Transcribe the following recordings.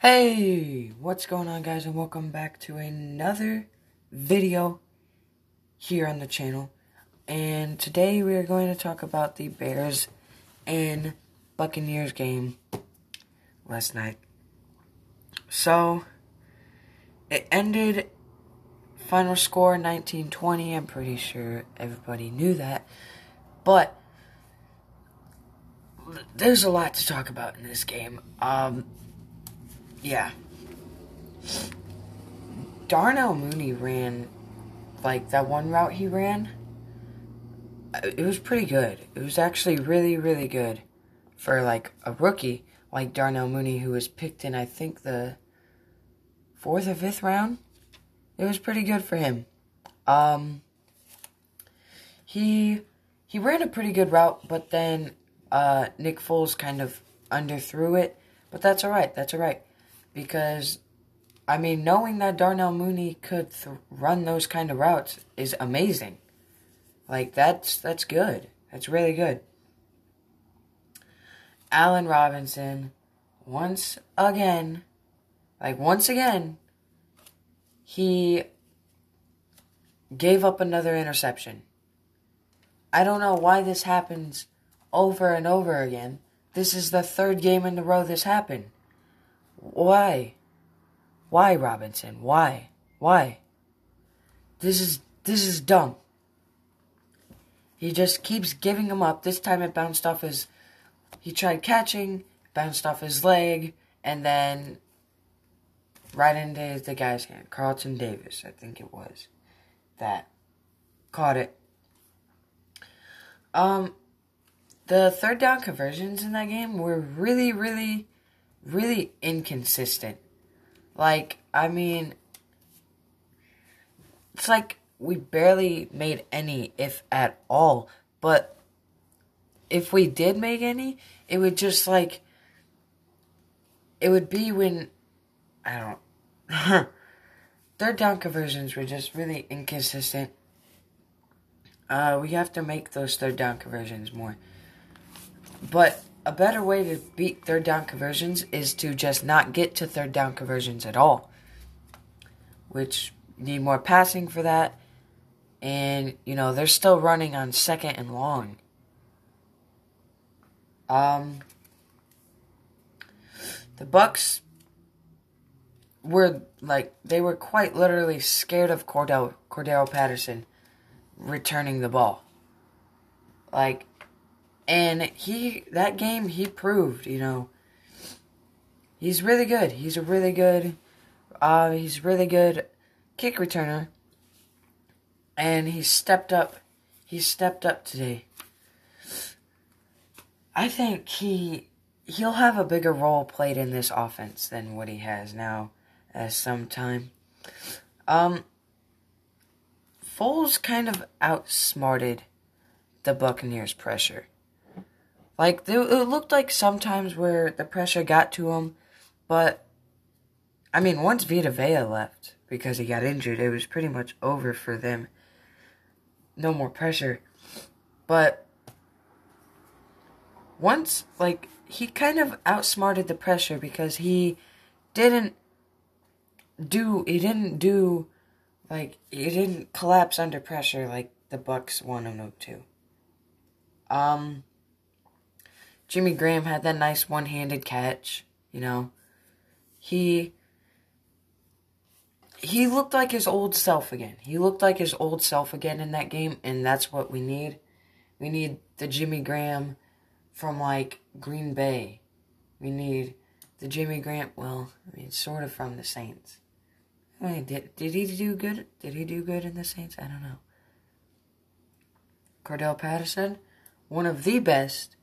Hey, what's going on guys and welcome back to another video here on the channel. And today we are going to talk about the Bears and Buccaneers game last night. So, it ended final score 1920. I'm pretty sure everybody knew that. But there's a lot to talk about in this game. Um yeah. Darnell Mooney ran, like, that one route he ran. Uh, it was pretty good. It was actually really, really good for, like, a rookie like Darnell Mooney, who was picked in, I think, the fourth or fifth round. It was pretty good for him. Um, he he ran a pretty good route, but then uh, Nick Foles kind of underthrew it. But that's all right. That's all right because I mean, knowing that Darnell Mooney could th- run those kind of routes is amazing. Like that's that's good. That's really good. Allen Robinson, once again, like once again, he gave up another interception. I don't know why this happens over and over again. This is the third game in a row this happened. Why? Why, Robinson? Why? Why? This is this is dumb. He just keeps giving him up. This time it bounced off his he tried catching, bounced off his leg, and then right into the guy's hand. Carlton Davis, I think it was. That caught it. Um the third down conversions in that game were really, really really inconsistent. Like, I mean, it's like we barely made any, if at all. But if we did make any, it would just like, it would be when, I don't, third down conversions were just really inconsistent. Uh, we have to make those third down conversions more. But a better way to beat third down conversions is to just not get to third down conversions at all. Which need more passing for that. And, you know, they're still running on second and long. Um the Bucks were like they were quite literally scared of Cordell Cordarrelle Patterson returning the ball. Like and he that game he proved, you know, he's really good. He's a really good uh he's really good kick returner. And he stepped up. He stepped up today. I think he he'll have a bigger role played in this offense than what he has now as some time. Um Foles kind of outsmarted the Buccaneers pressure. Like it looked like sometimes where the pressure got to him, but I mean, once Vita Vea left because he got injured, it was pretty much over for them. No more pressure, but once like he kind of outsmarted the pressure because he didn't do he didn't do like he didn't collapse under pressure like the Bucks want him to. Um Jimmy Graham had that nice one-handed catch, you know. He he looked like his old self again. He looked like his old self again in that game, and that's what we need. We need the Jimmy Graham from like Green Bay. We need the Jimmy Graham. Well, I mean, sort of from the Saints. I mean, did did he do good? Did he do good in the Saints? I don't know. Cordarrelle Patterson, one of the best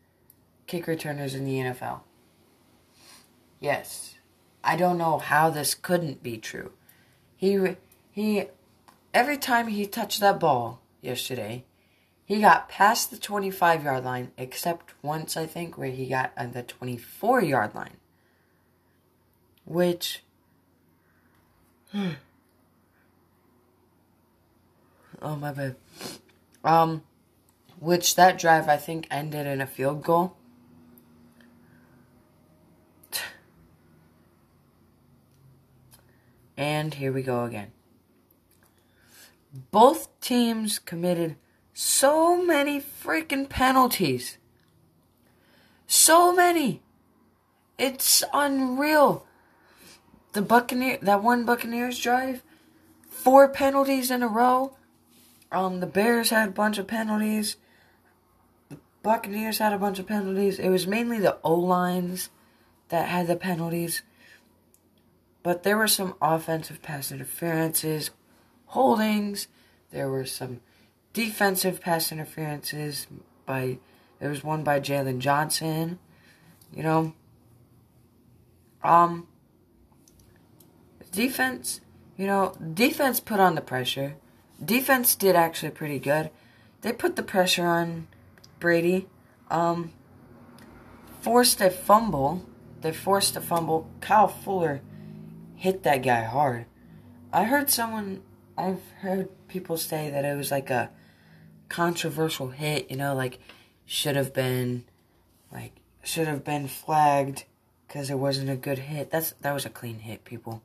kick returners in the NFL. Yes. I don't know how this couldn't be true. He he every time he touched that ball yesterday, he got past the 25-yard line except once I think where he got on the 24-yard line. Which Oh my bad. Um which that drive I think ended in a field goal. And here we go again. Both teams committed so many freaking penalties. So many. It's unreal. The Buccaneer that one Buccaneers drive, four penalties in a row. Um the Bears had a bunch of penalties. The Buccaneers had a bunch of penalties. It was mainly the O lines that had the penalties. But there were some offensive pass interferences, holdings. There were some defensive pass interferences by. There was one by Jaylon Johnson. You know. Um. Defense, you know, defense put on the pressure. Defense did actually pretty good. They put the pressure on Brady. Um. Forced a fumble. They forced a fumble. Kyle Fuller hit that guy hard. I heard someone I've heard people say that it was like a controversial hit, you know, like should have been like should have been flagged cuz it wasn't a good hit. That's that was a clean hit, people.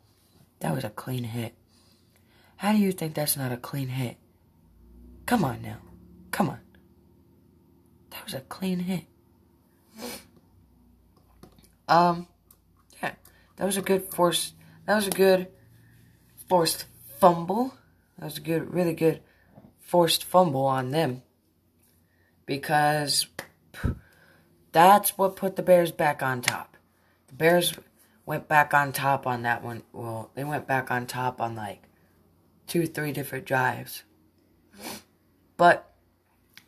That was a clean hit. How do you think that's not a clean hit? Come on now. Come on. That was a clean hit. Um yeah, that was a good force. That was a good forced fumble. That was a good, really good forced fumble on them. Because that's what put the Bears back on top. The Bears went back on top on that one. Well, they went back on top on like two, three different drives. But,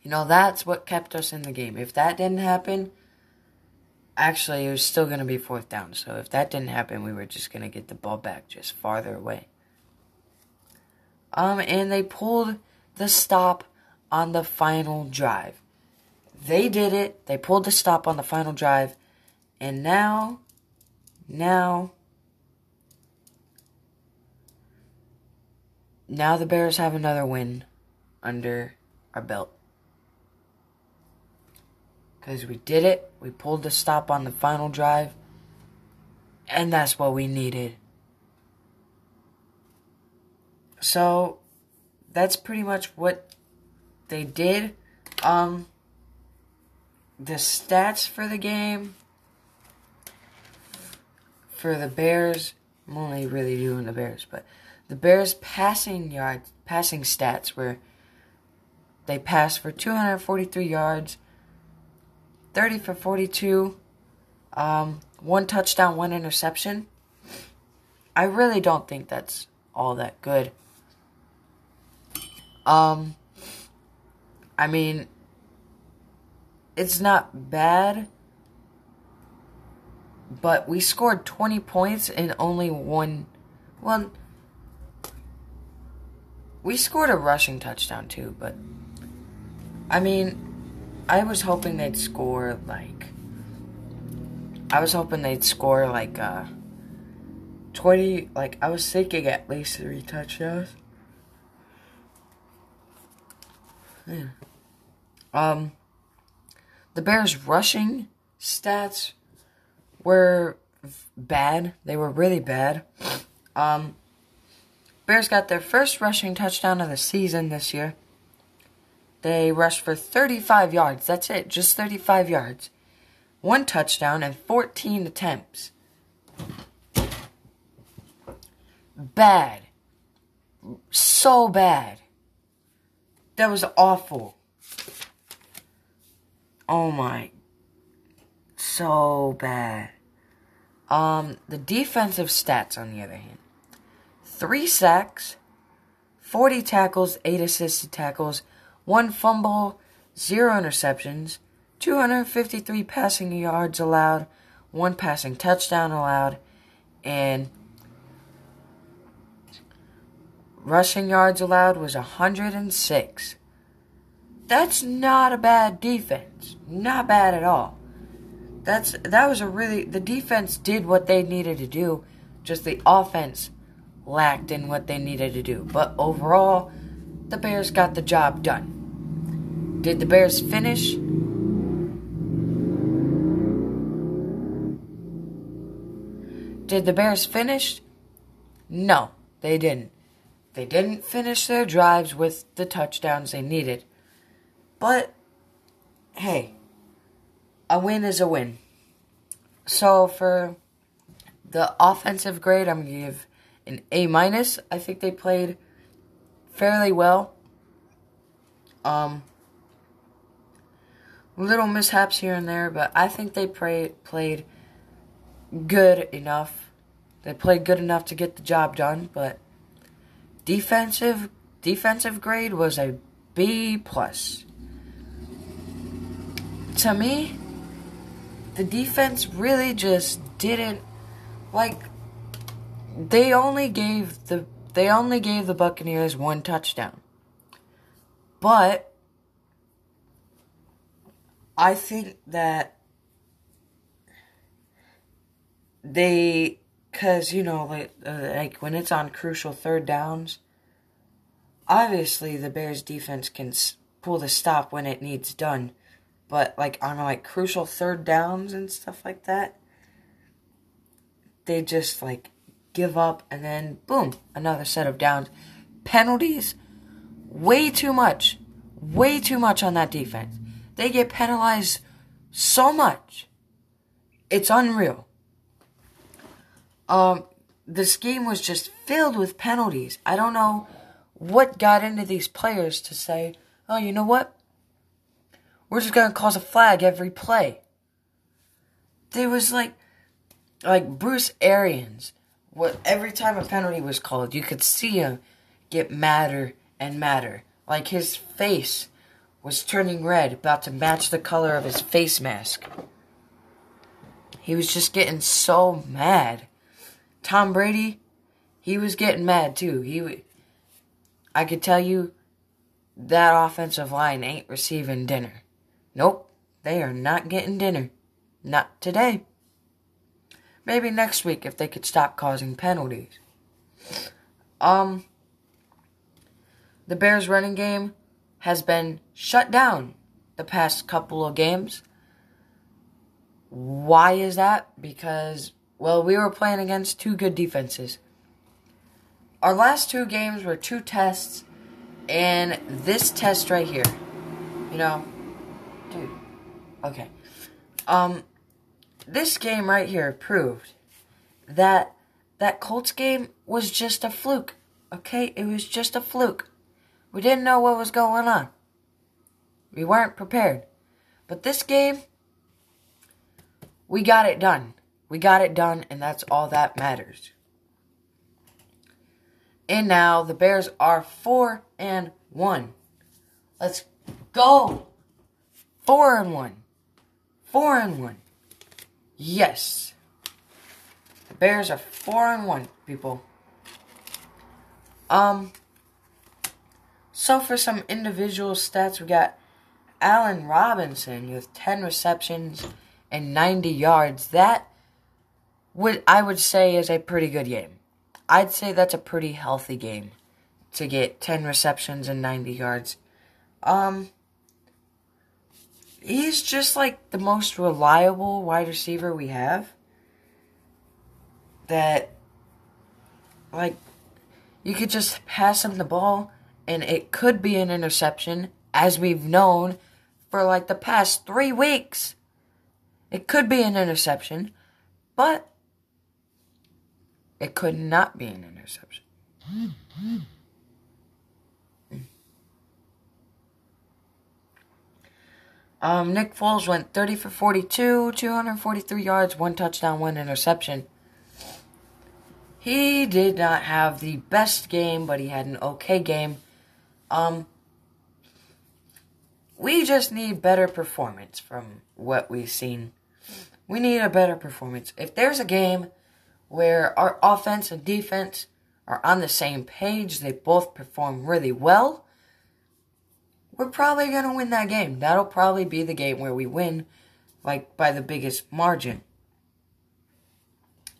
you know, that's what kept us in the game. If that didn't happen, actually, it was still going to be fourth down. So if that didn't happen, we were just going to get the ball back just farther away. Um, and they pulled the stop on the final drive. They did it. They pulled the stop on the final drive. And now, now, now the Bears have another win under our belt. Because we did it. We pulled the stop on the final drive. And that's what we needed. So that's pretty much what they did. Um the stats for the game for the Bears, I'm only really doing the Bears, but the Bears passing yards, passing stats were they passed for 243 yards, 30 for 42, um, one touchdown, one interception. I really don't think that's all that good. Um, I mean, it's not bad, but we scored 20 points in only one. Well, we scored a rushing touchdown too, but I mean, I was hoping they'd score like. I was hoping they'd score like uh 20 like I was thinking at least 3 touchdowns. Yeah. Um, the Bears' rushing stats were bad. They were really bad. Um, Bears got their first rushing touchdown of the season this year. They rushed for 35 yards. That's it, just 35 yards. One touchdown and 14 attempts. Bad. So bad. That was awful. Oh my. So bad. Um, the defensive stats, on the other hand three sacks, 40 tackles, 8 assisted tackles, 1 fumble, 0 interceptions, 253 passing yards allowed, 1 passing touchdown allowed, and rushing yards allowed was 106. That's not a bad defense. Not bad at all. That's that was a really the defense did what they needed to do, just the offense lacked in what they needed to do. But overall, the Bears got the job done. Did the Bears finish? Did the Bears finish? No. they didn't. They didn't finish their drives with the touchdowns they needed. But, hey, a win is a win. So for the offensive grade, I'm going to give an A minus. I think they played fairly well. Um, little mishaps here and there, but I think they played good enough. They played good enough to get the job done, but defensive defensive grade was a B plus. To me, the defense really just didn't like they only gave the they only gave the Buccaneers one touchdown. But I think that they cuz you know like like when it's on crucial third downs obviously the Bears defense can pull the stop when it needs done but like on like crucial third downs and stuff like that they just like give up and then boom another set of downs penalties way too much way too much on that defense they get penalized so much it's unreal um, this game was just filled with penalties. I don't know what got into these players to say, oh, you know what? We're just going to cause a flag every play. There was like, like Bruce Arians. What every time a penalty was called, you could see him get madder and madder. Like his face was turning red, about to match the color of his face mask. He was just getting so mad. Tom Brady, he was getting mad too. He, I could tell you, that offensive line ain't receiving dinner. Nope, they are not getting dinner. Not today. Maybe next week if they could stop causing penalties. Um, the Bears running game has been shut down the past couple of games. Why is that? Because well, we were playing against two good defenses. Our last two games were two tests, and this test right here, you know, dude, okay. Um, this game right here proved that that Colts game was just a fluke. Okay, it was just a fluke. We didn't know what was going on. We weren't prepared. But this game, we got it done. We got it done, and that's all that matters. And now the Bears are 4 and 1. Let's go. 4 and 1. 4 and 1. Yes. The Bears are 4 and 1, people. Um so for some individual stats, we got Allen Robinson with 10 receptions and 90 yards. That would I would say is a pretty good game. I'd say that's a pretty healthy game to get 10 receptions and 90 yards. Um he's just like the most reliable wide receiver we have. That like you could just pass him the ball and it could be an interception as we've known for like the past 3 weeks. It could be an interception, but it could not be an interception. Um, Nick Foles went 30 for 42, 243 yards, one touchdown, one interception. He did not have the best game, but he had an okay game. Um, we just need better performance from what we've seen. We need a better performance. If there's a game where our offense and defense are on the same page, they both perform really well, we're probably going to win that game. That'll probably be the game where we win, like, by the biggest margin.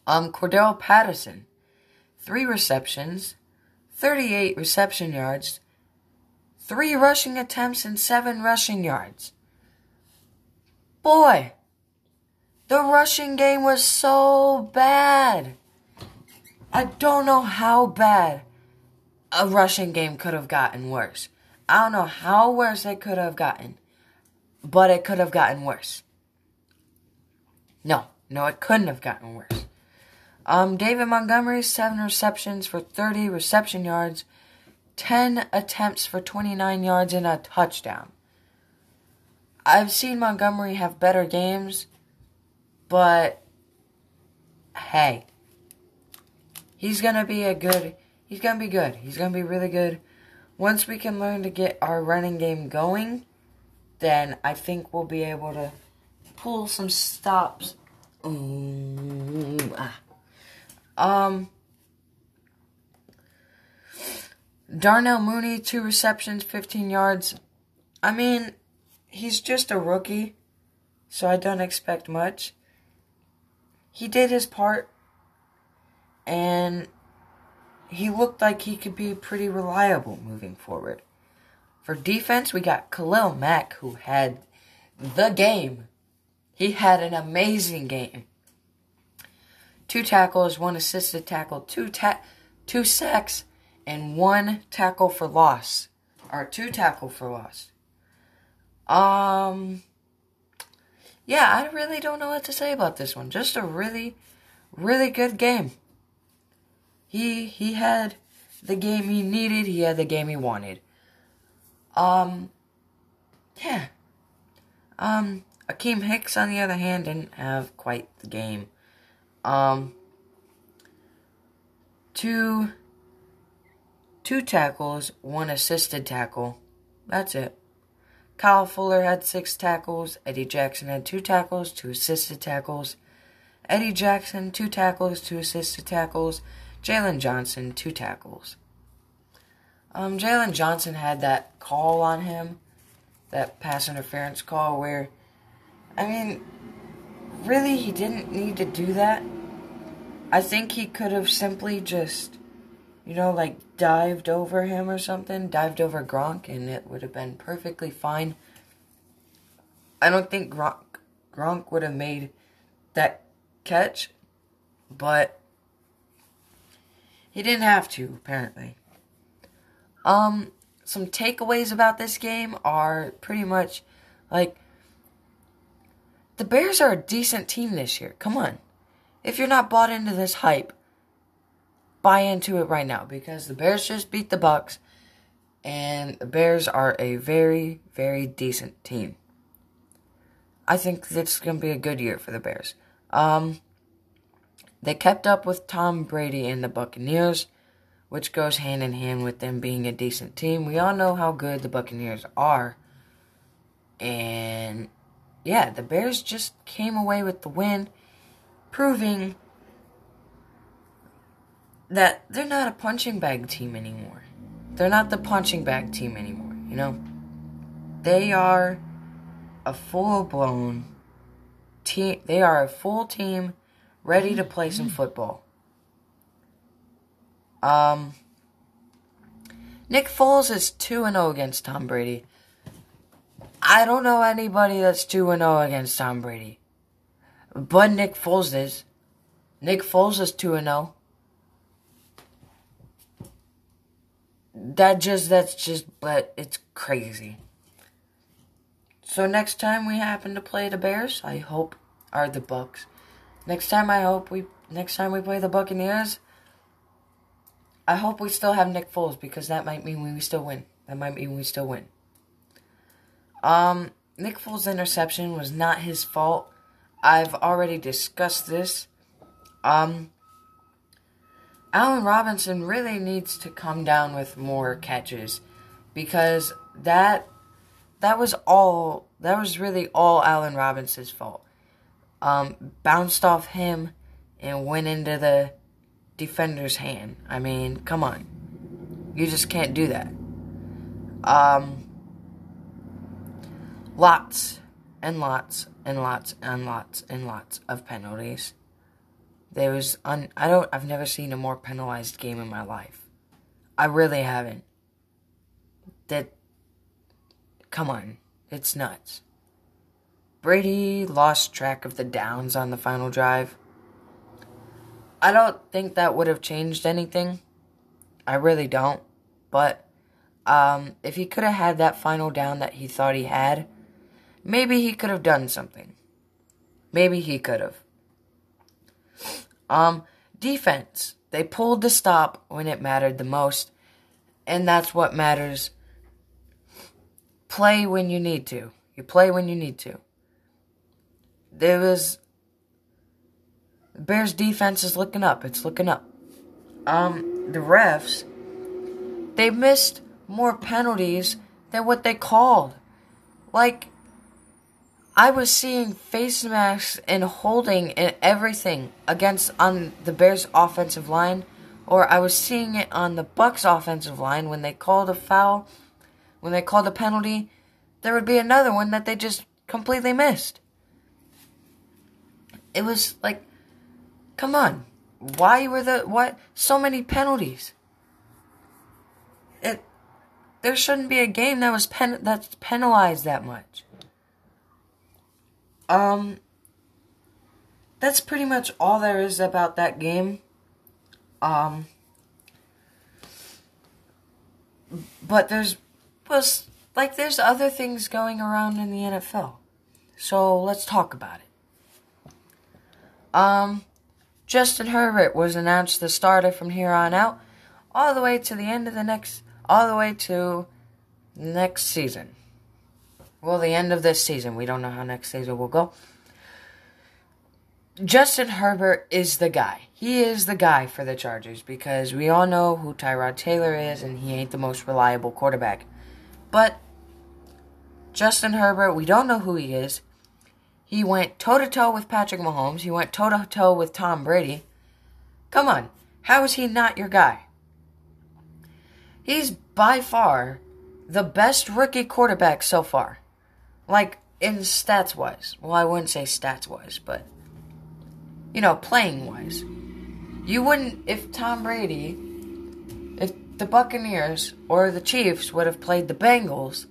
Um, Cordarrelle Patterson, three receptions, 38 reception yards, three rushing attempts, and seven rushing yards. Boy, the rushing game was so bad. I don't know how bad a rushing game could have gotten worse. I don't know how worse it could have gotten, but it could have gotten worse. No, no, it couldn't have gotten worse. Um, David Montgomery, seven receptions for 30 reception yards, 10 attempts for 29 yards, and a touchdown. I've seen Montgomery have better games, but hey, he's gonna be a good. He's gonna be good. He's gonna be really good. Once we can learn to get our running game going, then I think we'll be able to pull some stops. ah. Um, Darnell Mooney, two receptions, 15 yards. I mean, he's just a rookie, so I don't expect much. He did his part, and he looked like he could be pretty reliable moving forward. For defense, we got Khalil Mack, who had the game. He had an amazing game. Two tackles, one assisted tackle, two ta- two sacks, and one tackle for loss. Or two tackle for loss. Um Yeah, I really don't know what to say about this one. Just a really, really good game. He he had the game he needed, he had the game he wanted. Um yeah. Um Akiem Hicks on the other hand didn't have quite the game. Um two two tackles, one assisted tackle. That's it. Kyle Fuller had six tackles. Eddie Jackson had two tackles, two assisted tackles. Eddie Jackson, two tackles, two assisted tackles. Jaylon Johnson, two tackles. Um, Jaylon Johnson had that call on him, that pass interference call, where, I mean, really, he didn't need to do that. I think he could have simply just, you know, like dived over him or something, dived over Gronk, and it would have been perfectly fine. I don't think Gronk, Gronk would have made that catch, but he didn't have to, apparently. Um, some takeaways about this game are pretty much like the Bears are a decent team this year. Come on. If you're not bought into this hype, buy into it right now because the Bears just beat the Bucks and the Bears are a very very decent team. I think this is going to be a good year for the Bears. Um they kept up with Tom Brady and the Buccaneers, which goes hand in hand with them being a decent team. We all know how good the Buccaneers are. And yeah, the Bears just came away with the win, proving that they're not a punching bag team anymore. They're not the punching bag team anymore, you know? They are a full blown team. They are a full team ready to play some football. Um, Nick Foles is 2 0 against Tom Brady. I don't know anybody that's 2 0 against Tom Brady. But Nick Foles is. Nick Foles is 2 0. That just, that's just, but it's crazy. So next time we happen to play the Bears, I hope, are the Bucks. Next time, I hope we next time we play the Buccaneers, I hope we still have Nick Foles because that might mean we still win. That might mean we still win. Um, Nick Foles' interception was not his fault. I've already discussed this. Um, Allen Robinson really needs to come down with more catches because that that was all that was really all Allen Robinson's fault um, bounced off him and went into the defender's hand. I mean, come on. You just can't do that. Um, lots and lots and lots and lots and lots of penalties. There was un- I don't I've never seen a more penalized game in my life. I really haven't. That come on. It's nuts. Brady lost track of the downs on the final drive. I don't think that would have changed anything. I really don't. But um, if he could have had that final down that he thought he had, maybe he could have done something. Maybe he could have. Um, defense. They pulled the stop when it mattered the most, and that's what matters. Play when you need to. You play when you need to. There was Bears defense is looking up. It's looking up. Um, the refs they missed more penalties than what they called. Like I was seeing face masks and holding and everything against on the Bears offensive line or I was seeing it on the Bucks offensive line when they called a foul, when they called a penalty, there would be another one that they just completely missed. It was like come on. Why were the what so many penalties? It there shouldn't be a game that was pen that's penalized that much. Um, that's pretty much all there is about that game. Um, but there's was like there's other things going around in the NFL. So let's talk about it. Um, Justin Herbert was announced the starter from here on out, all the way to the end of the next, all the way to next season well, the end of this season. We don't know how next season will go. Justin Herbert is the guy. He is the guy for the Chargers because we all know who Tyrod Taylor is and he ain't the most reliable quarterback. But Justin Herbert, we don't know who he is. He went toe to toe with Patrick Mahomes. He went toe to toe with Tom Brady. Come on. How is he not your guy? He's by far the best rookie quarterback so far. Like, in stats wise. Well, I wouldn't say stats wise, but, you know, playing wise. You wouldn't, if Tom Brady, if the Buccaneers or the Chiefs would have played the Bengals,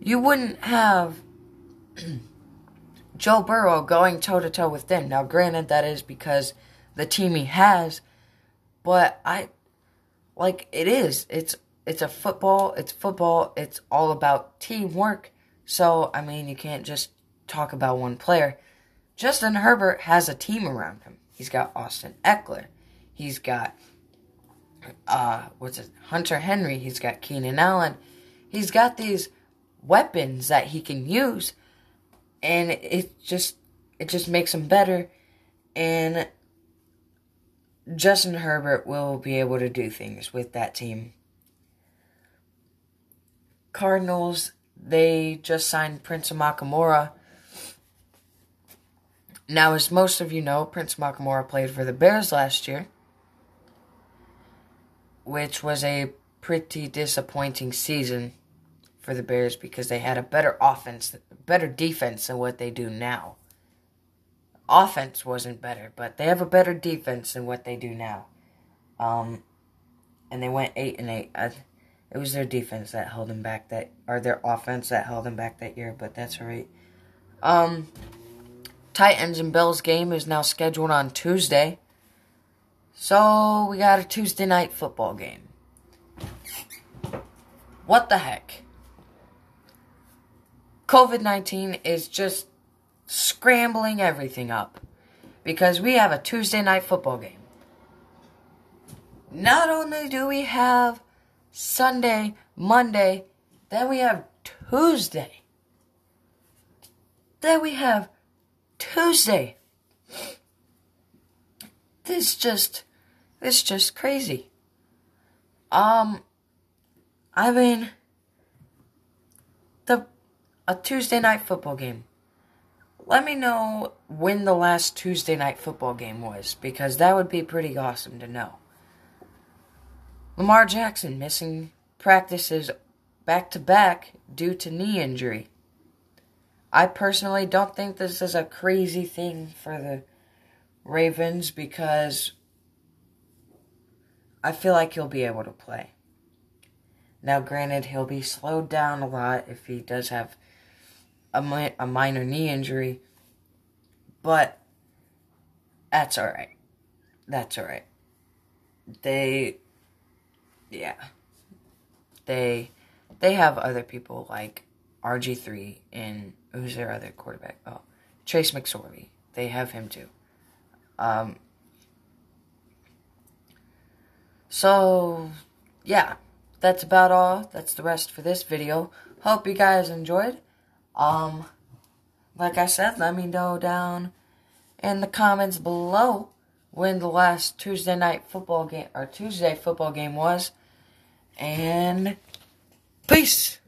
you wouldn't have Joe Burrow going toe to toe with them. Now, granted, that is because the team he has, but I, like, it is. It's it's a football. It's football. It's all about teamwork. So, I mean, you can't just talk about one player. Justin Herbert has a team around him. He's got Austin Ekeler. He's got uh what's it? Hunter Henry. He's got Keenan Allen. He's got these weapons that he can use and it just it just makes him better and Justin Herbert will be able to do things with that team. Cardinals they just signed Prince Amukamara. Now, as most of you know, Prince Amukamara played for the Bears last year, which was a pretty disappointing season for the Bears because they had a better offense, better defense than what they do now. Offense wasn't better, but they have a better defense than what they do now. Um, and they went eight and eight. I, it was their defense that held them back that or their offense that held them back that year, but that's alright. Um Titans and Bills game is now scheduled on Tuesday. So we got a Tuesday night football game. What the heck? COVID 19 is just scrambling everything up because we have a Tuesday night football game. Not only do we have Sunday, Monday, then we have Tuesday. Then we have Tuesday. This just this just crazy. Um I mean a Tuesday night football game. Let me know when the last Tuesday night football game was because that would be pretty awesome to know. Lamar Jackson missing practices back to back due to knee injury. I personally don't think this is a crazy thing for the Ravens because I feel like he'll be able to play. Now, granted, he'll be slowed down a lot if he does have a, mi- a minor knee injury, but that's alright. that's alright. They, yeah, they, they have other people like RG three and who's their other quarterback? Oh, Chase McSorley. They have him too. Um. So, yeah, that's about all. That's the rest for this video. Hope you guys enjoyed. Um, like I said, let me know down in the comments below when the last Tuesday night football game or Tuesday football game was. And peace.